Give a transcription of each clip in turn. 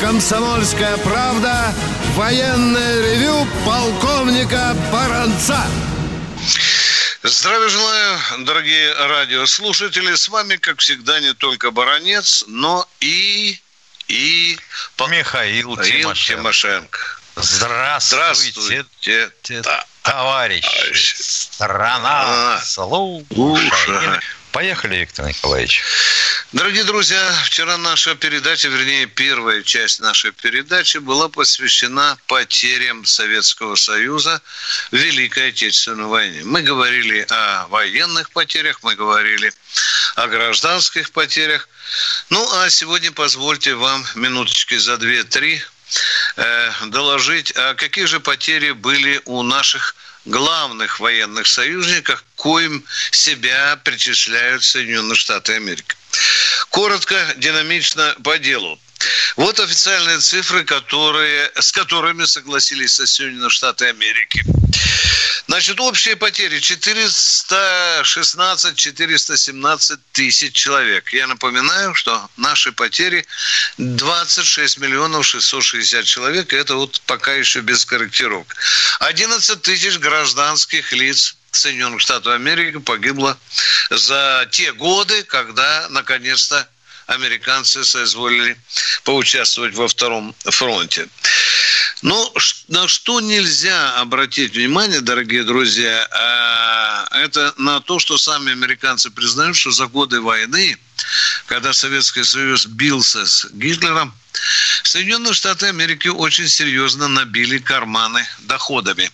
«Комсомольская правда» военное ревю полковника Баранца. Здравия желаю, дорогие радиослушатели. С вами, как всегда, не только Баранец, но и... и... Михаил Тимошенко. Тимошенко. Здравствуйте, Здравствуйте, да. товарищи. Страна, слушай. Поехали, Виктор Николаевич. Дорогие друзья, вчера наша передача, вернее, первая часть нашей передачи была посвящена потерям Советского Союза в Великой Отечественной войне. Мы говорили о военных потерях, мы говорили о гражданских потерях. Ну, а сегодня позвольте вам минуточки за две-три э, доложить, а какие же потери были у наших главных военных союзников, коим себя причисляют Соединенные Штаты Америки. Коротко, динамично по делу. Вот официальные цифры, которые, с которыми согласились Соединенные Штаты Америки. Значит, общие потери 416-417 тысяч человек. Я напоминаю, что наши потери 26 миллионов 660 человек. Это вот пока еще без корректировок. 11 тысяч гражданских лиц Соединенных Штатов Америки погибло за те годы, когда наконец-то американцы соизволили поучаствовать во втором фронте. Ну, на что нельзя обратить внимание, дорогие друзья, а, это на то, что сами американцы признают, что за годы войны, когда Советский Союз бился с Гитлером, Соединенные Штаты Америки очень серьезно набили карманы доходами.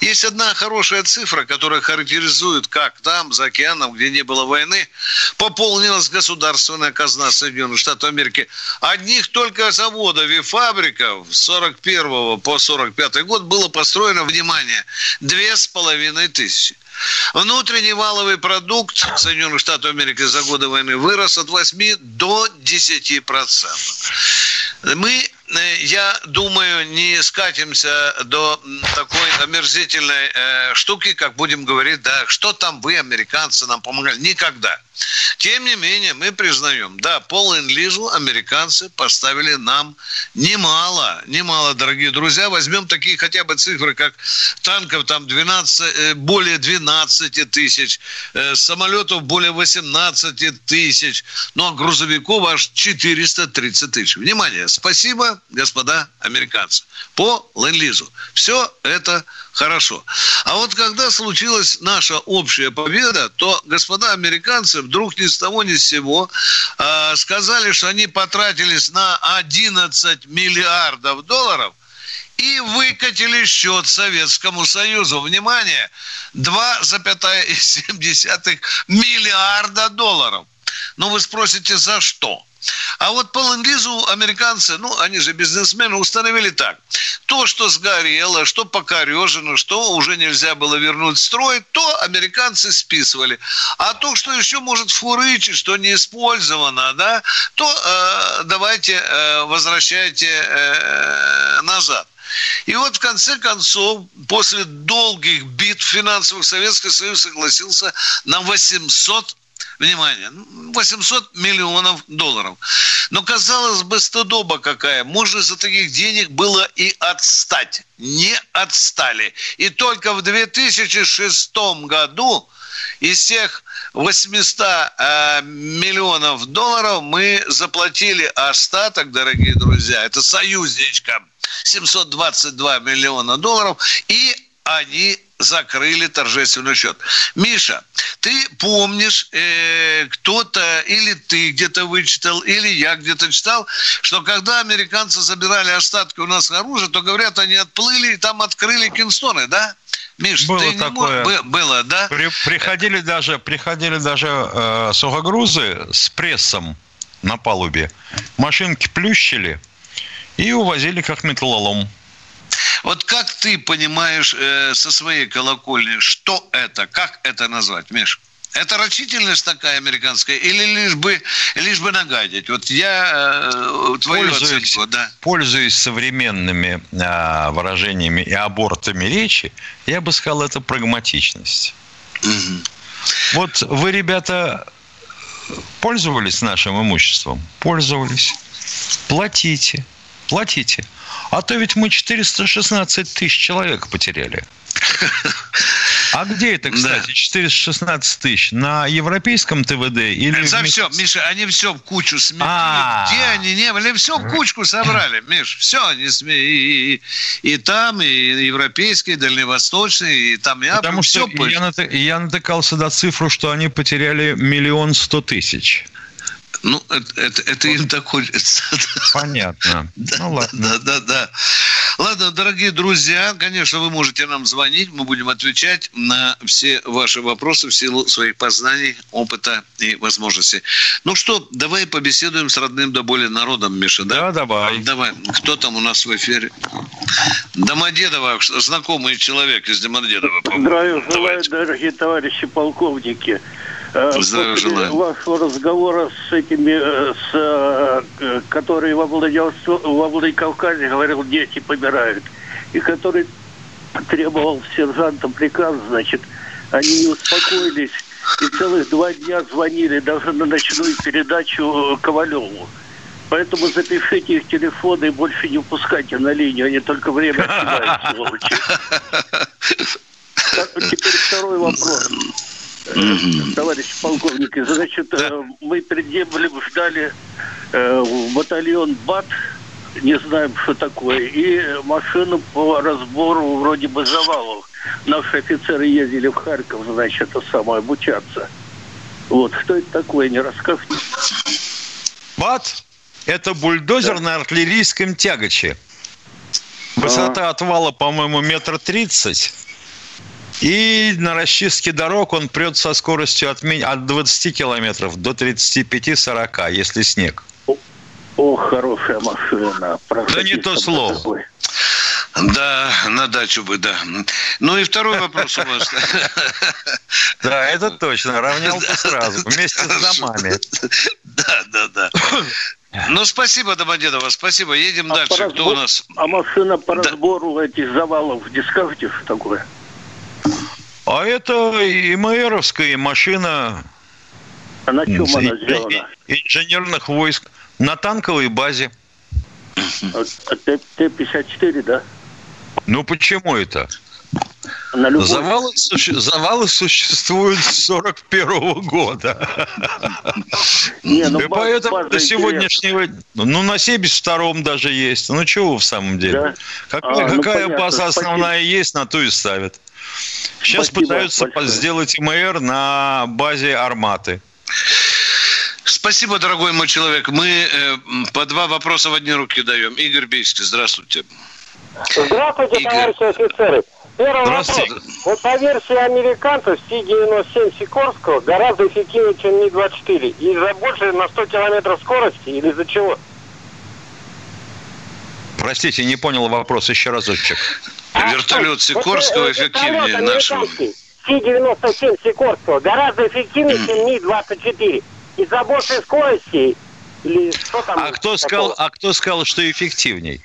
Есть одна хорошая цифра, которая характеризует, как там, за океаном, где не было войны, пополнилась государственная казна Соединенных Штатов Америки. Одних только заводов и фабриков с 41 по 45 год было построено, внимание, две с половиной тысячи. Внутренний валовый продукт Соединенных Штатов Америки за годы войны вырос от 8 до 10 процентов. Мы я думаю, не скатимся до такой омерзительной э, штуки, как будем говорить, да, что там вы, американцы, нам помогали. Никогда. Тем не менее, мы признаем, да, по ленд-лизу американцы поставили нам немало, немало, дорогие друзья. Возьмем такие хотя бы цифры, как танков там 12, э, более 12 тысяч, э, самолетов более 18 тысяч, ну а грузовиков аж 430 тысяч. Внимание, спасибо господа американцы, по ленд-лизу. Все это хорошо. А вот когда случилась наша общая победа, то господа американцы вдруг ни с того ни с сего э, сказали, что они потратились на 11 миллиардов долларов и выкатили счет Советскому Союзу. Внимание, 2,7 миллиарда долларов. Но вы спросите, за что? А вот по ленд-лизу американцы, ну, они же бизнесмены, установили так. То, что сгорело, что покорежено, что уже нельзя было вернуть в строй, то американцы списывали. А то, что еще может фурычить, что не использовано, да, то э, давайте э, возвращайте э, назад. И вот в конце концов, после долгих битв финансовых, Советский Союз согласился на 800 внимание, 800 миллионов долларов. Но, казалось бы, стыдоба какая. Можно за таких денег было и отстать. Не отстали. И только в 2006 году из тех 800 э, миллионов долларов мы заплатили остаток, дорогие друзья, это союзничка, 722 миллиона долларов, и они закрыли торжественный счет. Миша, ты помнишь, э, кто-то или ты где-то вычитал, или я где-то читал, что когда американцы забирали остатки у нас оружия, то, говорят, они отплыли и там открыли Кинстоны, да? Миш, было ты такое. Не мог... Было, да? При, приходили даже, приходили даже э, сухогрузы с прессом на палубе. Машинки плющили и увозили как металлолом. Вот как ты понимаешь э, со своей колокольни, что это, как это назвать, Миш? Это рачительность такая американская или лишь бы, лишь бы нагадить? Вот я э, твою пользуясь, оценку, да. Пользуясь современными э, выражениями и абортами речи, я бы сказал, это прагматичность. Угу. Вот вы, ребята, пользовались нашим имуществом? Пользовались. Платите. Платите. А то ведь мы 416 тысяч человек потеряли. А где это, кстати, да. 416 тысяч? На европейском ТВД или... За все, Миша, они все в кучу сметли. А-а-а. Где они не были? Все в кучку собрали, Миш. Все, они и, и, и там, и европейские, и дальневосточные, и там, и Потому что я, я натыкался до цифру, что они потеряли миллион сто тысяч. Ну, это, это, это им так хочется. Понятно. Да, ну, ладно. Да, да, да. Ладно, дорогие друзья, конечно, вы можете нам звонить, мы будем отвечать на все ваши вопросы в силу своих познаний, опыта и возможностей. Ну что, давай побеседуем с родным до боли народом, Миша, да? Да, давай. Давай. Кто там у нас в эфире? Домодедово, знакомый человек из Домодедова. Здравия желаю, дорогие товарищи полковники. Э, Здравия желаю. вашего разговора с этими, э, с, э, который во, Владивосток, во Владикавказе говорил, дети помирают, и который требовал сержанта приказ, значит, они не успокоились и целых два дня звонили даже на ночную передачу Ковалеву. Поэтому запишите их телефоны и больше не пускайте на линию, они только время съедают, сволочи. Теперь второй вопрос mm товарищ полковник. Значит, да. Э, мы предъявили, ждали э, в батальон БАТ, не знаем, что такое, и машину по разбору вроде бы завалов. Наши офицеры ездили в Харьков, значит, это самое, обучаться. Вот, что это такое, не расскажите? БАТ – это бульдозер да. на артиллерийском тягаче. Высота а. отвала, по-моему, метр тридцать. И на расчистке дорог он прет со скоростью от, от 20 километров до 35-40, если снег. Ох, хорошая машина. Да не то слово. Такой. Да, на дачу бы, да. Ну и второй вопрос у вас. Да, это точно. Равнялку сразу, вместе с домами. Да, да, да. Ну, спасибо, Домодедово, спасибо. Едем а дальше. Кто у нас? А машина по разбору этих завалов, не скажете, что такое? А это и мэровская машина а на чем она сделана? инженерных войск на танковой базе. А Т-54, да? Ну почему это? На любой... завалы, завалы существуют с 41 года. Не, ну, И поэтому до сегодняшнего... Ну, на 72-м даже есть. Ну, чего в самом деле? Да? Какая, а, ну, какая понятно, база основная спасибо. есть, на то и ставят. Сейчас Спасибо пытаются большое. сделать МР на базе Арматы. Спасибо, дорогой мой человек. Мы э, по два вопроса в одни руки даем. Игорь Бейский, здравствуйте. Здравствуйте, Игорь. товарищи офицеры. Первый Здравствуйте. вопрос. Вот по версии американцев, Си-97 Сикорского гораздо эффективнее, чем Ми-24. Из-за больше на 100 километров скорости или из-за чего? Простите, не понял вопрос еще разочек. А Вертолет Сикорского вот, эффективнее нашего. Си-97 Сикорского гораздо эффективнее, чем Ми-24. Из-за большей скорости или что там? А кто, сказал, а кто сказал, что эффективней?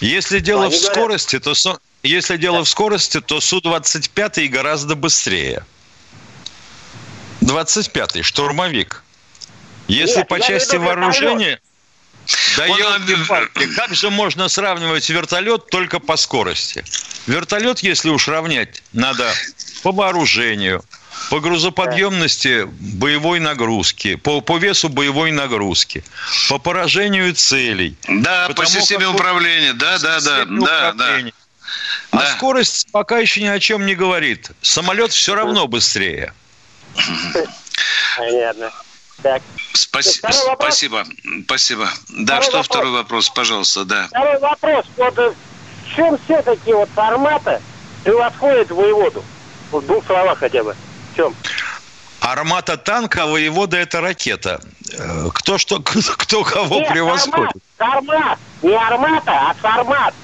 Если дело в скорости, то если дело в скорости, то Су-25 гораздо быстрее. 25-й, штурмовик. Если Нет, по части вооружения... Да елки как же можно сравнивать вертолет только по скорости? Вертолет, если уж равнять, надо по вооружению, по грузоподъемности боевой нагрузки, по, по весу боевой нагрузки, по поражению целей. Да, по системе управления, да, да, да, да, да. А да. скорость пока еще ни о чем не говорит. Самолет все равно быстрее. Понятно. Так. Спаси- спасибо, спасибо. Да, второй что вопрос. второй вопрос, пожалуйста, да. Второй вопрос. Вот э, в чем все-таки вот формата превосходит воеводу? В двух словах хотя бы. В чем? Армата танка, а воевода это ракета. Э, кто что, кто кого Нет, превосходит? Формат, формат. Не армата, а формат.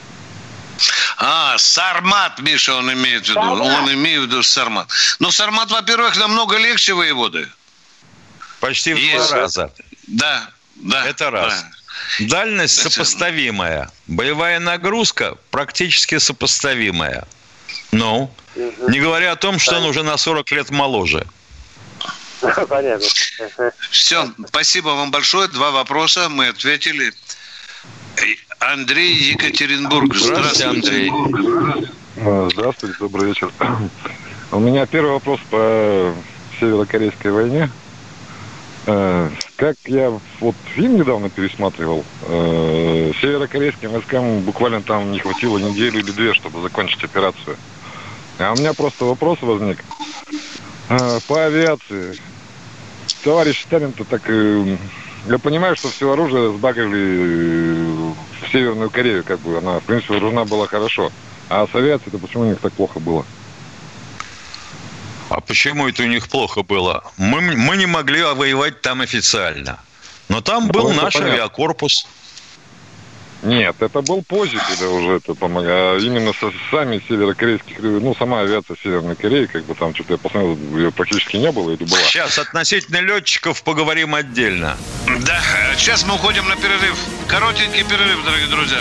А, Сармат, Миша, он имеет в виду. Сармат. Он имеет в виду Сармат. Но Сармат, во-первых, намного легче воеводы. Почти в два раза. Да, да. Это раз. Да. Дальность сопоставимая. Боевая нагрузка практически сопоставимая. Ну, угу. не говоря о том, что он уже на 40 лет моложе. Понятно. Все, спасибо вам большое. Два вопроса мы ответили. Андрей Екатеринбург. Здравствуйте, Андрей. Здравствуйте, добрый вечер. У меня первый вопрос по северокорейской войне. А, как я вот фильм недавно пересматривал, а, северокорейским войскам буквально там не хватило неделю или две, чтобы закончить операцию. А у меня просто вопрос возник. По авиации. Товарищ Сталин-то так... Э, я понимаю, что все оружие сбагали в Северную Корею, как бы она, в принципе, вооружена была хорошо. А с авиацией-то почему у них так плохо было? А почему это у них плохо было? Мы, мы не могли воевать там официально. Но там ну, был наш понятно. авиакорпус. Нет, это был позже, когда уже это помогало. А именно со, сами северокорейских, ну, сама авиация Северной Кореи, как бы там что-то я посмотрел, ее практически не было, это была. Сейчас относительно летчиков поговорим отдельно. Да, сейчас мы уходим на перерыв. Коротенький перерыв, дорогие друзья.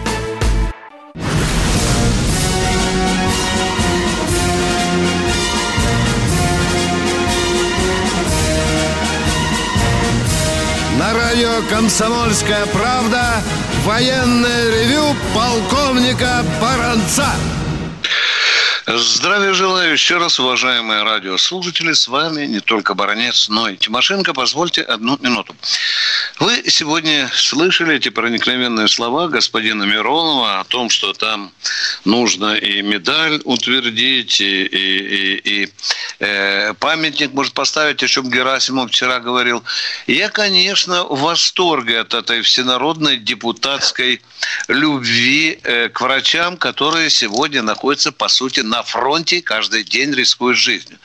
«Комсомольская правда» военное ревю полковника Баранца. Здравия желаю еще раз, уважаемые радиослушатели. С вами не только Баранец, но и Тимошенко. Позвольте одну минуту. Вы сегодня слышали эти проникновенные слова господина Миронова о том, что там нужно и медаль утвердить, и, и, и, и э, памятник может поставить, о чем Герасимов вчера говорил. Я, конечно, в восторге от этой всенародной депутатской любви э, к врачам, которые сегодня находятся, по сути, на фронте и каждый день рискуют жизнью.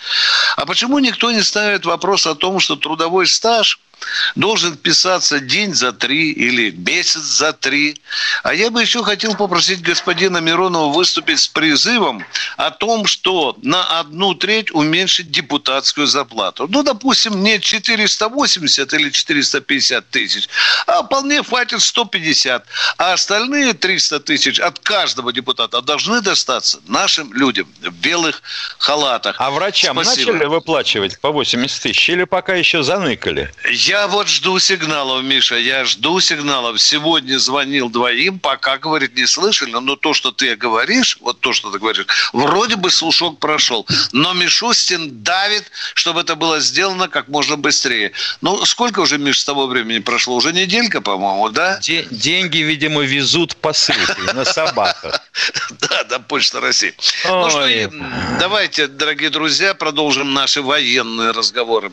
А почему никто не ставит вопрос о том, что трудовой стаж – должен писаться день за три или месяц за три. А я бы еще хотел попросить господина Миронова выступить с призывом о том, что на одну треть уменьшить депутатскую зарплату. Ну, допустим, не 480 или 450 тысяч, а вполне хватит 150. А остальные 300 тысяч от каждого депутата должны достаться нашим людям в белых халатах. А врачам Спасибо. начали выплачивать по 80 тысяч или пока еще заныкали? Я вот жду сигналов, Миша, я жду сигналов. Сегодня звонил двоим, пока, говорит, не слышали, но то, что ты говоришь, вот то, что ты говоришь, вроде бы слушок прошел. Но Мишустин давит, чтобы это было сделано как можно быстрее. Ну, сколько уже, Миш, с того времени прошло? Уже неделька, по-моему, да? деньги, видимо, везут посылки на собаках. Да, да, Почта России. Ну что, давайте, дорогие друзья, продолжим наши военные разговоры.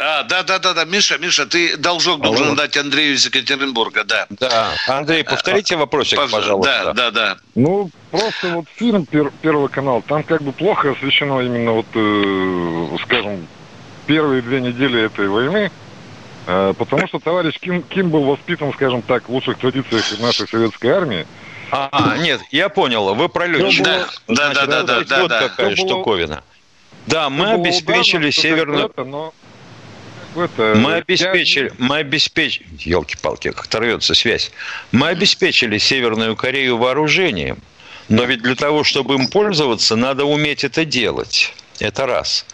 А, да, да, да, да, Миша, Миша, ты должок Алло. должен дать Андрею из Екатеринбурга, да. Да, Андрей, повторите вопросик, Пож... пожалуйста. Да, да, да. Ну, просто вот фильм пер- Первый канал, там как бы плохо освещено именно вот, э, скажем, первые две недели этой войны, э, потому что товарищ Ким, Ким был воспитан, скажем так, в лучших традициях нашей советской армии. А, нет, я понял, вы про летчиков. Да, да, да, да, да, Вот да, какая штуковина. Да, мы обеспечили северную... Но это... Мы обеспечили, мы обеспечили, елки-палки, как оторвется связь. Мы обеспечили Северную Корею вооружением, но ведь для того, чтобы им пользоваться, надо уметь это делать. Это раз.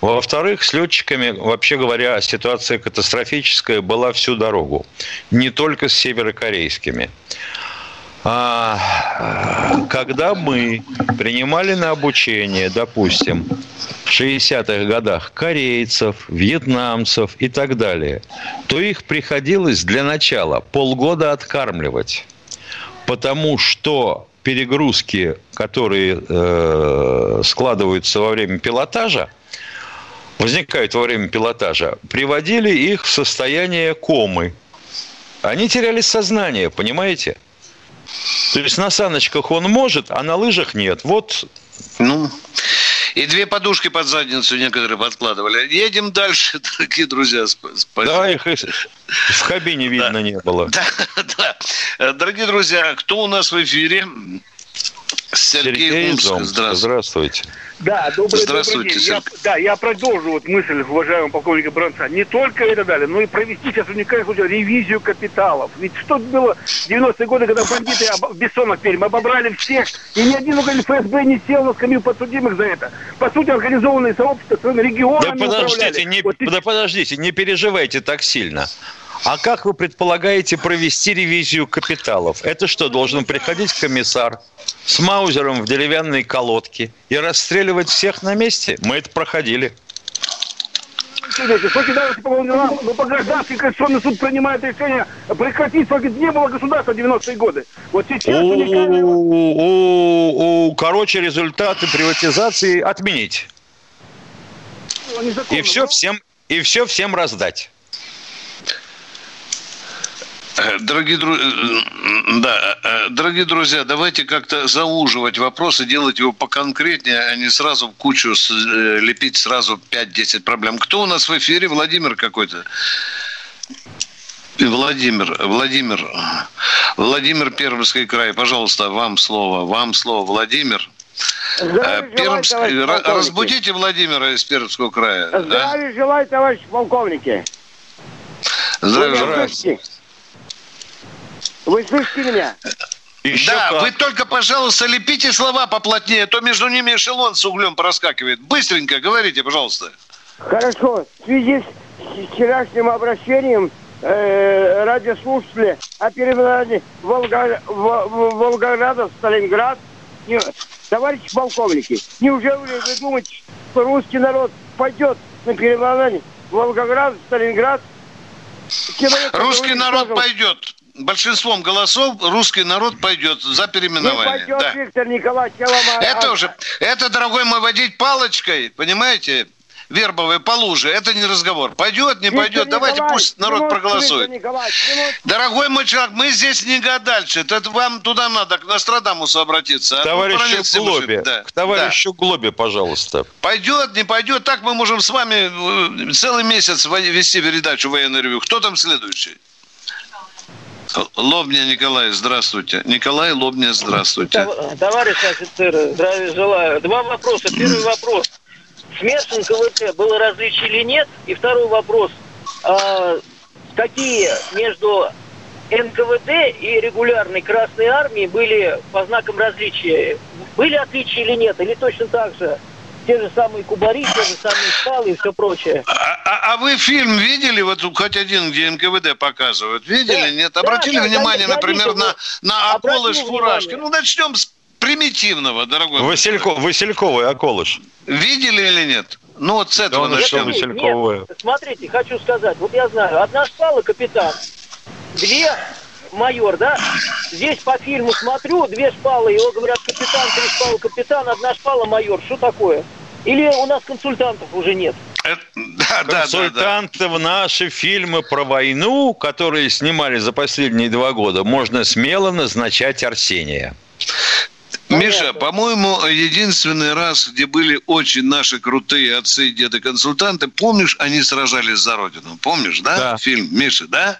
Во-вторых, с летчиками, вообще говоря, ситуация катастрофическая была всю дорогу. Не только с северокорейскими. А, когда мы принимали на обучение, допустим, в 60-х годах корейцев, вьетнамцев и так далее, то их приходилось для начала полгода откармливать. Потому что перегрузки, которые э, складываются во время пилотажа, возникают во время пилотажа, приводили их в состояние комы. Они теряли сознание, понимаете? То есть на саночках он может, а на лыжах нет. Вот ну, И две подушки под задницу некоторые подкладывали. Едем дальше, дорогие друзья. Спасибо. Да, их в кабине видно да. не было. Да, да. Дорогие друзья, кто у нас в эфире? Сергей, Сергей Здравствуйте. Здравствуйте. Да, добрый, добрый день. Я, да, я продолжу вот мысль уважаемого полковника Бранца. Не только это далее, но и провести сейчас уникальный случай ревизию капиталов. Ведь что было в 90-е годы, когда бандиты об, бессонок перем обобрали всех, и ни один орган ФСБ не сел на скамью подсудимых за это. По сути, организованные сообщества своими регионами да подождите, не, вот, да подождите, не переживайте так сильно. А как вы предполагаете провести ревизию капиталов? Это что, должен приходить комиссар с маузером в деревянной колодке и расстреливать всех на месте? Мы это проходили. Что кидаются по волнам, но по гражданский конституционный суд принимает решение прекратить, сколько не было государства в 90-е годы. Вот сейчас. Короче, результаты приватизации отменить. И все всем, и все всем раздать. Э, дорогие, друзья, э, да, э, дорогие друзья, давайте как-то зауживать вопрос и делать его поконкретнее, а не сразу в кучу лепить сразу 5-10 проблем. Кто у нас в эфире? Владимир какой-то. Владимир, Владимир, Владимир Пермский край, пожалуйста, вам слово, вам слово, Владимир. Здравия Пермск... желаю, Разбудите Владимира из Пермского края. Здравия а? желаю, товарищ полковники. Здравия желаю. Вы слышите меня? Еще да, как. вы только, пожалуйста, лепите слова поплотнее, а то между ними эшелон с углем проскакивает. Быстренько говорите, пожалуйста. Хорошо. В связи с вчерашним обращением э, радиослушатели о переименовании Волга, Волгограда в Сталинград. Не, товарищи полковники, неужели вы думаете, что русский народ пойдет на переименование Волгоград в Сталинград? Человек, русский народ скажем, пойдет большинством голосов русский народ пойдет за переименование. Не пойдет, да. Виктор Николаевич, я вам... Это уже, это, дорогой мой, водить палочкой, понимаете, вербовые по луже, это не разговор. Пойдет, не пойдет, Виктор давайте пусть народ минут, проголосует. Дорогой мой человек, мы здесь не гадальцы, это вам туда надо, к Нострадамусу обратиться. К товарищу Глобе, да. к товарищу да. Глобе, пожалуйста. Пойдет, не пойдет, так мы можем с вами э, целый месяц вести передачу военной ревю. Кто там следующий? Лобня Николай, здравствуйте. Николай Лобня, здравствуйте. Товарищ офицеры, здравия желаю. Два вопроса. Первый вопрос. Смерть НКВД было различие или нет? И второй вопрос. А, какие между НКВД и регулярной Красной Армией были по знакам различия? Были отличия или нет? Или точно так же? Те же самые кубари, те же самые скалы и все прочее. А, а, а вы фильм видели, вот хоть один, где НКВД показывают? Видели, да, нет? Обратили да, внимание, я, например, на, на околыш фуражки? Ну, начнем с примитивного, дорогой. Василько, Васильковый околыш. Видели или нет? Ну, вот с этого да, начнем. Васильковая. Нет, смотрите, хочу сказать. Вот я знаю, одна шпала капитан, две майор, да? Здесь по фильму смотрю, две шпалы, его говорят капитан, три шпалы капитан, одна шпала майор. Что такое? Или у нас консультантов уже нет? Да, Консультанты да, да, да. наши фильмы про войну, которые снимали за последние два года, можно смело назначать Арсения. Миша, по-моему, единственный раз, где были очень наши крутые отцы и деды-консультанты, помнишь, они сражались за Родину? Помнишь, да? да. Фильм Миша, да?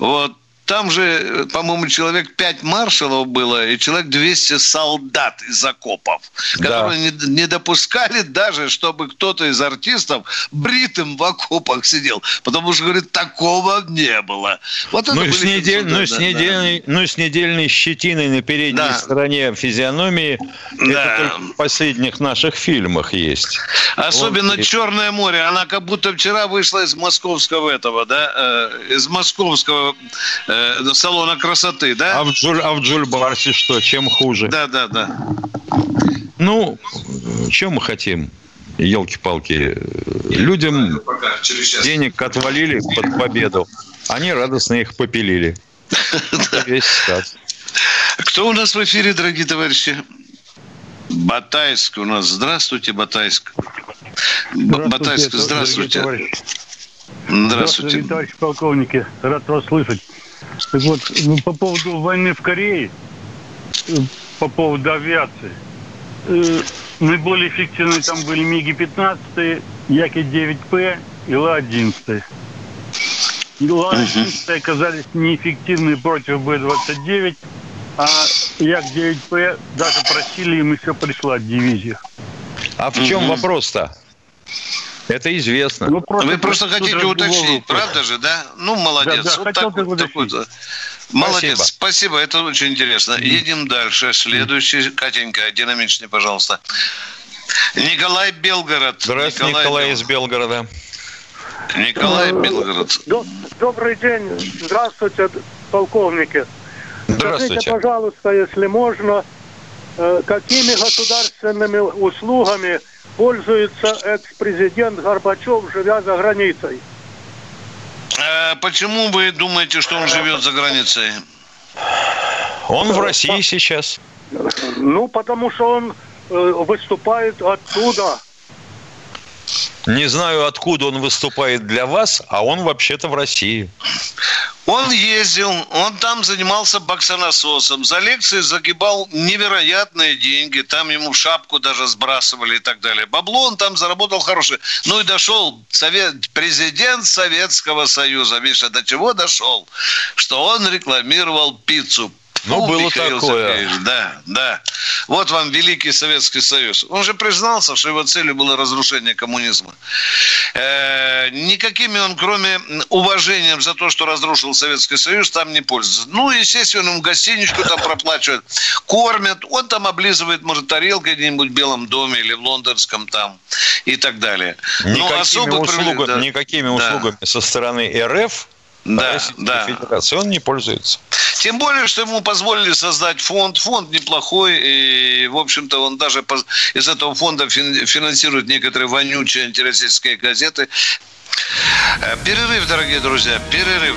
Вот там же, по-моему, человек 5 маршалов было и человек 200 солдат из окопов, которые да. не, не допускали даже, чтобы кто-то из артистов бритым в окопах сидел. Потому что, говорит, такого не было. Вот это ну, с недель, ну, да, с недельной, да. ну, с недельной щетиной на передней да. стороне физиономии да. это только в последних наших фильмах есть. Особенно вот. «Черное море». Она как будто вчера вышла из московского этого, да, э, из московского э, салона красоты, да? А в, Джуль, а в Джульбарсе что? Чем хуже? Да, да, да. Ну, чем мы хотим? Елки-палки. Людям денег отвалили под победу. Они радостно их попилили. Весь Кто у нас в эфире, дорогие товарищи? Батайск у нас. Здравствуйте, Батайск. Здравствуйте, Батайск, здравствуйте. Здравствуйте, здравствуйте, товарищ полковники. Рад вас слышать. Так вот, ну, по поводу войны в Корее, э, по поводу авиации. Э, наиболее эффективные там были МиГи-15, Яки-9П и Ла-11. Ла-11 оказались неэффективны против Б-29, а Як-9П даже просили им еще прислать дивизию. А в чем вопрос-то? Это известно. Ну, просто Вы просто хотите уточнить, правда же, да? Ну, молодец. Да, да, вот так, вот такой, Молодец, спасибо. спасибо, это очень интересно. Едем дальше. Следующий, Катенька, динамичнее, пожалуйста. Николай Белгород. Здравствуйте, Николай, Николай из Белгорода. Николай э, Белгород. Добрый день. Здравствуйте, полковники. Здравствуйте. Скажите, пожалуйста, если можно, э, какими государственными услугами пользуется экс-президент Горбачев, живя за границей? А почему вы думаете, что он живет за границей? Он в России сейчас. Ну, потому что он э, выступает оттуда. Не знаю, откуда он выступает для вас, а он вообще-то в России. Он ездил, он там занимался боксонасосом, за лекции загибал невероятные деньги, там ему шапку даже сбрасывали и так далее. Бабло он там заработал хорошее. Ну и дошел совет, президент Советского Союза, Миша, до чего дошел? Что он рекламировал пиццу ну, было Михаил такое. Сергеевич, да, да. Вот вам Великий Советский Союз. Он же признался, что его целью было разрушение коммунизма. Э, никакими он, кроме уважения за то, что разрушил Советский Союз, там не пользуется. Ну, естественно, ему гостиничку там проплачивают, кормят. Он там облизывает, может, тарелкой где-нибудь в Белом доме или в лондонском там и так далее. Никакими, Но особо услугами, да. никакими услугами да. со стороны РФ да, да. Федерации он не пользуется. Тем более, что ему позволили создать фонд. Фонд неплохой. И, в общем-то, он даже из этого фонда финансирует некоторые вонючие антироссийские газеты. Э, перерыв, дорогие друзья, перерыв.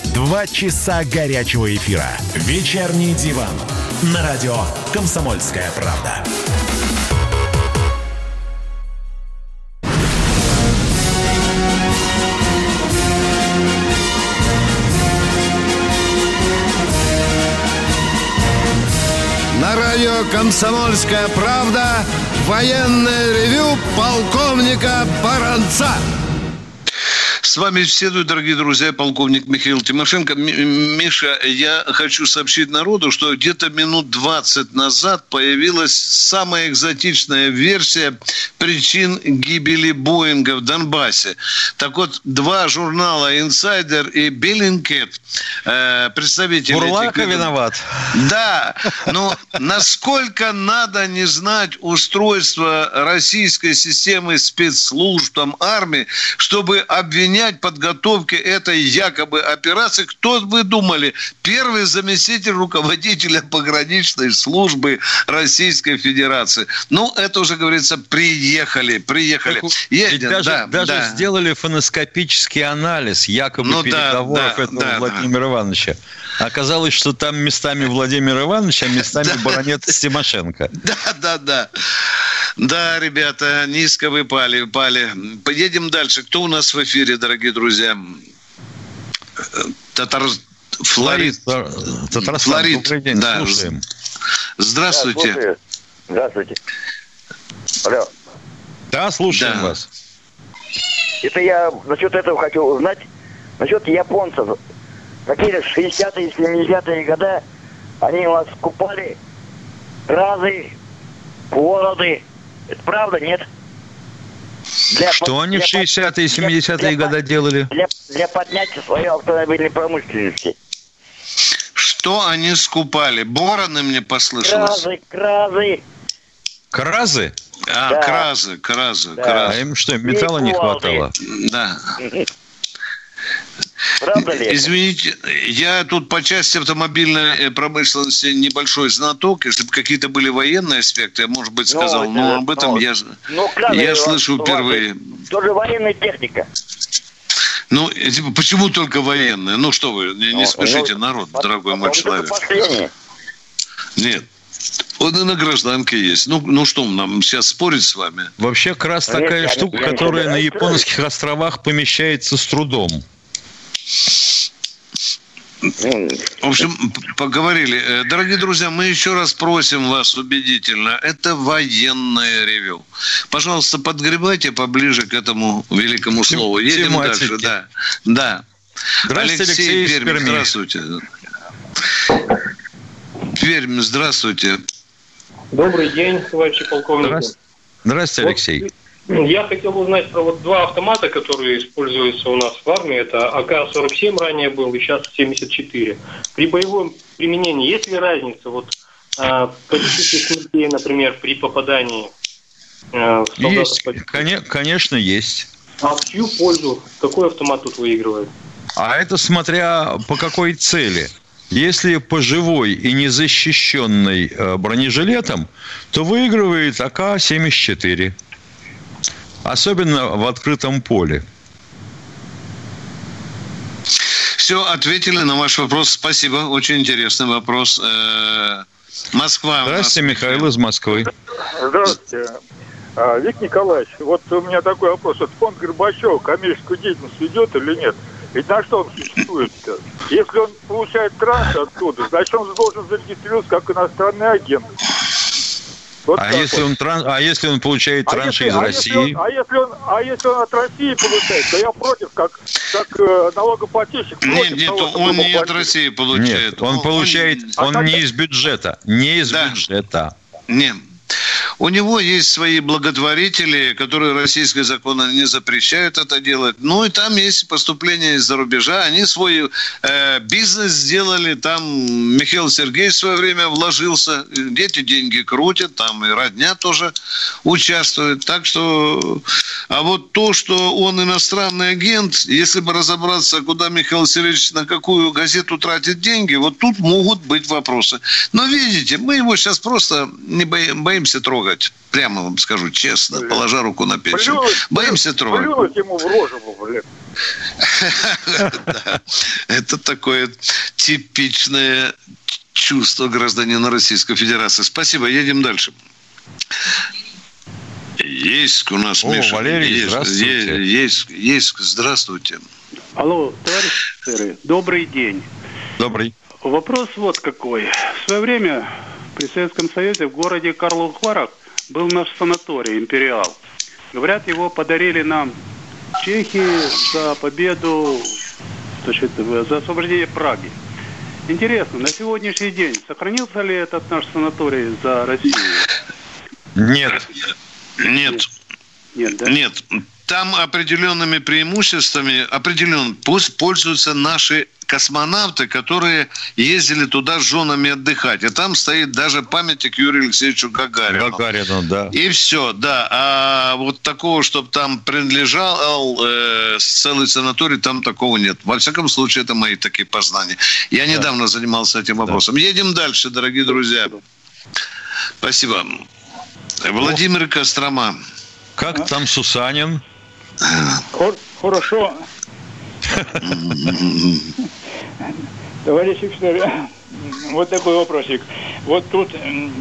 Два часа горячего эфира. Вечерний диван. На радио «Комсомольская правда». На радио «Комсомольская правда» военное ревю полковника Баранца. С вами беседует, дорогие друзья, полковник Михаил Тимошенко. Миша, я хочу сообщить народу, что где-то минут 20 назад появилась самая экзотичная версия причин гибели Боинга в Донбассе. Так вот, два журнала «Инсайдер» и «Bellingcat», э, представители... Бурлака этих... виноват. Да, но насколько надо не знать устройство российской системы спецслужб, там, армии, чтобы обвинять объяснять подготовке этой якобы операции, кто вы думали? Первый заместитель руководителя пограничной службы Российской Федерации. Ну, это уже, говорится, приехали, приехали. Едем, даже, да, даже да. сделали фоноскопический анализ якобы ну, переговоров да, этого да, Владимира да. Ивановича. Оказалось, что там местами Владимир Иванович, а местами баронет Тимошенко. Да, да, да. Да, ребята, низко вы пали, пали. Поедем дальше. Кто у нас в эфире, дорогие друзья? Татар... Флорид. Татарстан. Флорид. Добрый день, да. слушаем. Здравствуйте. Здравствуйте. Алло. Да, слушаем да. вас. Это я насчет этого хочу узнать. Насчет японцев. Какие-то 60-е, 70-е годы они у нас купали разы, бороды, это правда, нет? Для Что под, они в 60-е и 70-е годы делали? Для, для поднятия своей автомобильной промышленности. Что они скупали? Бороны мне послышалось. Кразы, кразы. Кразы? А, да. кразы, кразы, да. кразы. А им что, металла не хватало? Да. Правда ли? Извините, я тут по части автомобильной э, промышленности небольшой знаток. Если бы какие-то были военные аспекты, я, может быть, ну, сказал. Ну, но об этом ну, я, ну, я слышу впервые. Тоже военная техника. Ну, типа, почему только военные? Ну, что вы, не, не ну, смешите ну, народ, дорогой мой человек. Нет, он и на гражданке есть. Ну, ну что нам сейчас спорить с вами? Вообще, как раз такая штука, которая на японских островах помещается с трудом. В общем, поговорили. Э, дорогие друзья, мы еще раз просим вас убедительно. Это военное ревю. Пожалуйста, подгребайте поближе к этому великому слову. Едем Тематики. дальше. Да. да. Здравствуйте, Алексей, Алексей Пермь. Здравствуйте. Пермь, здравствуйте. Добрый день, товарищи полковники. Здравствуйте, здравствуйте Алексей. Вот, я хотел узнать про вот два автомата, которые используются у нас в армии. Это АК-47 ранее был и сейчас 74. При боевом применении есть ли разница вот а, количестве смертей, например, при попадании а, в Есть, конечно, есть. А в чью пользу? Какой автомат тут выигрывает? А это смотря по какой цели. Если по живой и незащищенной э, бронежилетом, то выигрывает АК-74. Особенно в открытом поле. Все, ответили на ваш вопрос. Спасибо. Очень интересный вопрос. Э, Москва. Здравствуйте, Михаил из Москвы. Здравствуйте. А, Виктор Николаевич, вот у меня такой вопрос. Вот фонд Горбачева коммерческую деятельность ведет или нет? Ведь на что он существует -то? Если он получает транш оттуда, значит он должен зарегистрироваться как иностранный агент. Вот а, если он тран... а если он получает а транши из а России? Если он, а, если он, а если он от России получает, то я против, как, как э, налогоплательщик. Нет, нет, он не от России получает. Нет, он, он получает, он, он не из бюджета. Не из да. бюджета. Нет. У него есть свои благотворители, которые российские законы не запрещают это делать. Ну и там есть поступления из-за рубежа. Они свой э, бизнес сделали. Там Михаил Сергеевич в свое время вложился. Эти деньги крутят. Там и родня тоже участвует. Так что... А вот то, что он иностранный агент, если бы разобраться, куда Михаил Сергеевич на какую газету тратит деньги, вот тут могут быть вопросы. Но видите, мы его сейчас просто не боимся трогать трогать. Прямо вам скажу честно, блин. положа руку на печень. Плюнуть, Боимся трогать. Плюнуть ему в рожу, блин. Это такое типичное чувство гражданина Российской Федерации. Спасибо, едем дальше. Есть у нас, О, Миша. Валерий, есть, здравствуйте. Есть, есть, здравствуйте. Алло, товарищ офицеры, добрый день. Добрый. Вопрос вот какой. В свое время при Советском Союзе в городе Карлов Варах был наш санаторий «Империал». Говорят, его подарили нам чехи за победу, значит, за освобождение Праги. Интересно, на сегодняшний день сохранился ли этот наш санаторий за Россию? Нет. Нет. Нет, да? Нет. Там определенными преимуществами определенно пусть пользуются наши космонавты, которые ездили туда с женами отдыхать. И там стоит даже памятник Юрию Алексеевичу Гагарину. Гагарину, да. И все, да. А вот такого, чтобы там принадлежал э, целый санаторий, там такого нет. Во всяком случае, это мои такие познания. Я да. недавно занимался этим вопросом. Да. Едем дальше, дорогие друзья. Спасибо. Владимир Кострома. Как там Сусанин? Хорошо. Товарищ офицер, вот такой вопросик. Вот тут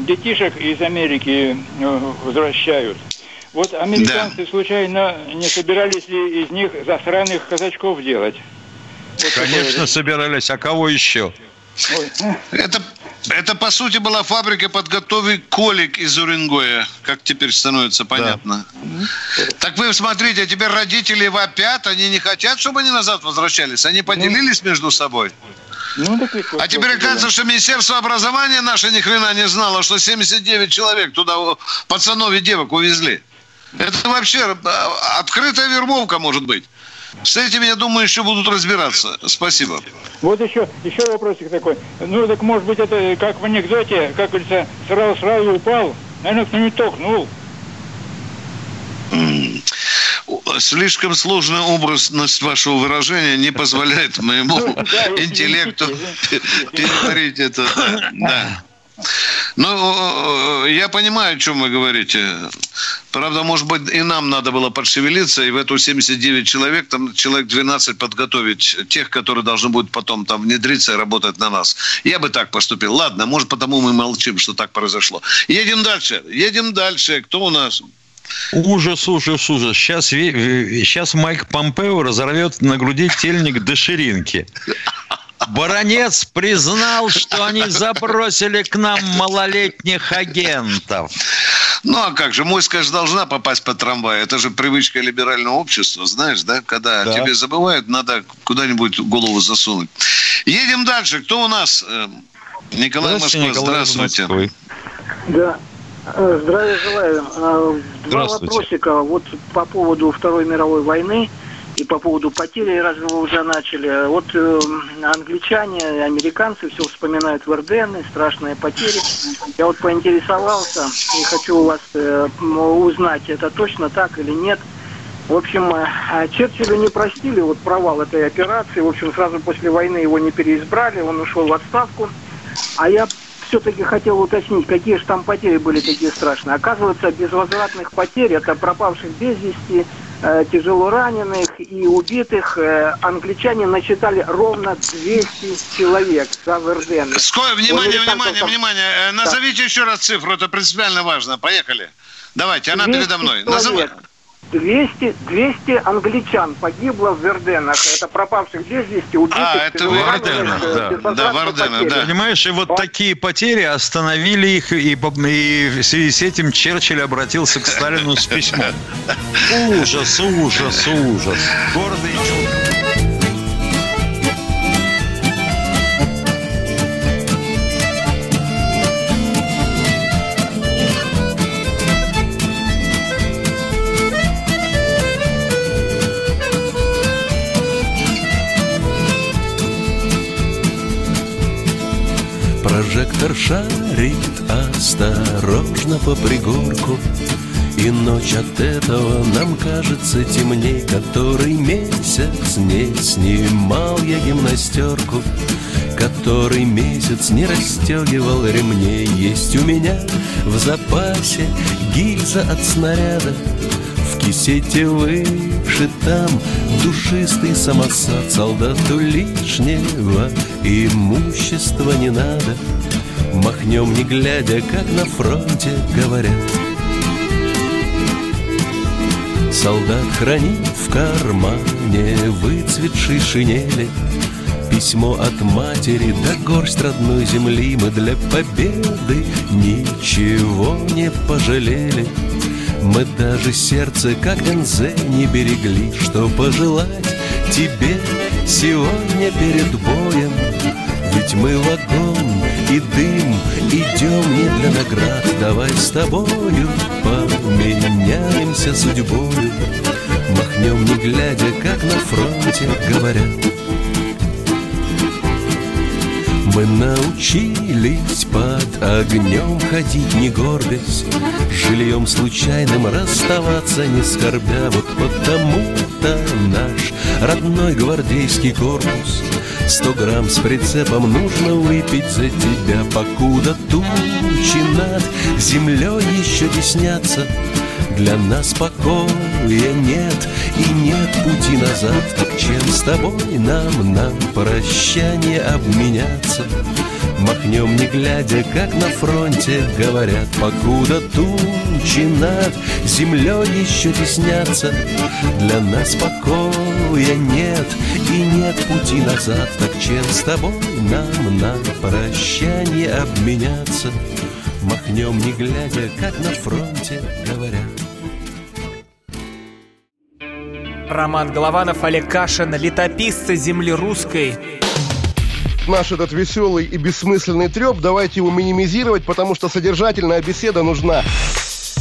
детишек из Америки э, возвращают. Вот американцы да. случайно не собирались ли из них засранных казачков делать? Вот Конечно, собирались. А кого еще? Это, это, по сути, была фабрика подготовки колик из Уренгоя, как теперь становится понятно. Да. Так вы смотрите, теперь родители вопят, они не хотят, чтобы они назад возвращались. Они поделились ну, между собой. Ну, так ведь, а теперь оказывается, да. что Министерство образования наше ни хрена не знало, что 79 человек туда пацанов и девок увезли. Это вообще а, открытая вербовка может быть. С этим, я думаю, еще будут разбираться. Спасибо. Вот еще, еще вопросик такой. Ну, так может быть, это как в анекдоте, как говорится, сразу-сразу упал, наверное, кто-нибудь толкнул. слишком сложная образность вашего выражения не позволяет моему интеллекту переварить это. Да. Ну, я понимаю, о чем вы говорите. Правда, может быть, и нам надо было подшевелиться, и в эту 79 человек, там человек 12 подготовить тех, которые должны будут потом там внедриться и работать на нас. Я бы так поступил. Ладно, может, потому мы молчим, что так произошло. Едем дальше. Едем дальше. Кто у нас? Ужас, ужас, ужас. Сейчас, сейчас Майк Помпео разорвет на груди тельник до ширинки. Баронец признал, что они забросили к нам малолетних агентов. Ну, а как же, моська же должна попасть по трамвай. Это же привычка либерального общества, знаешь, да? Когда да. тебе забывают, надо куда-нибудь голову засунуть. Едем дальше. Кто у нас? Э, Николай Москва, здравствуйте. Москвы. Да. Э, здравия желаю. Э, два вопросика. Вот по поводу Второй мировой войны и по поводу потери, раз вы уже начали. Вот э, англичане, американцы все вспоминают Вердены, страшные потери. Я вот поинтересовался и хочу у вас э, узнать, это точно так или нет. В общем, э, Черчиллю не простили вот провал этой операции. В общем, сразу после войны его не переизбрали, он ушел в отставку. А я все-таки хотел уточнить, какие же там потери были такие страшные. Оказывается, безвозвратных потерь, это пропавших без вести, тяжело раненых и убитых э, англичане насчитали ровно 200 человек за Верден. Сколько? Внимание, внимание, внимание. Э, назовите да. еще раз цифру, это принципиально важно. Поехали. Давайте, она передо мной. Называй. 200, 200 англичан погибло в Верденах. Это пропавших без вести, убитых. А, это в Верденах, э, да. Да, Вардена, да. Понимаешь, и вот По... такие потери остановили их, и, и в связи с этим Черчилль обратился к Сталину с письмом. Ужас, ужас, ужас. Гордый Прожектор шарит осторожно по пригорку И ночь от этого нам кажется темней Который месяц не снимал я гимнастерку Который месяц не расстегивал ремней Есть у меня в запасе гильза от снаряда В кисете вышит там душистый самосад Солдату лишнего имущества не надо Махнем не глядя, как на фронте говорят. Солдат хранит в кармане выцветшей шинели. Письмо от матери да горсть родной земли. Мы для победы ничего не пожалели. Мы даже сердце, как Энзе, не берегли. Что пожелать тебе сегодня перед боем? Ведь мы вагон и дым. Идем не для наград, давай с тобою Поменяемся судьбою Махнем не глядя, как на фронте говорят. Мы научились под огнем ходить не гордясь. Жильем случайным расставаться не скорбя. Вот потому-то наш родной гвардейский корпус Сто грамм с прицепом. Нужно выпить за тебя Покуда тучи над землей еще теснятся Для нас покоя нет и нет пути назад. Так чем с тобой нам на прощание обменяться? Махнем не глядя, как на фронте говорят. Покуда тучи над землей еще теснятся Для нас покоя нет и нет пути назад. Так чем с тобой нам на прощание обменяться? Махнем не глядя, как на фронте говорят. Роман Голованов, Олег Кашин, летописцы земли русской. Наш этот веселый и бессмысленный треп, давайте его минимизировать, потому что содержательная беседа нужна.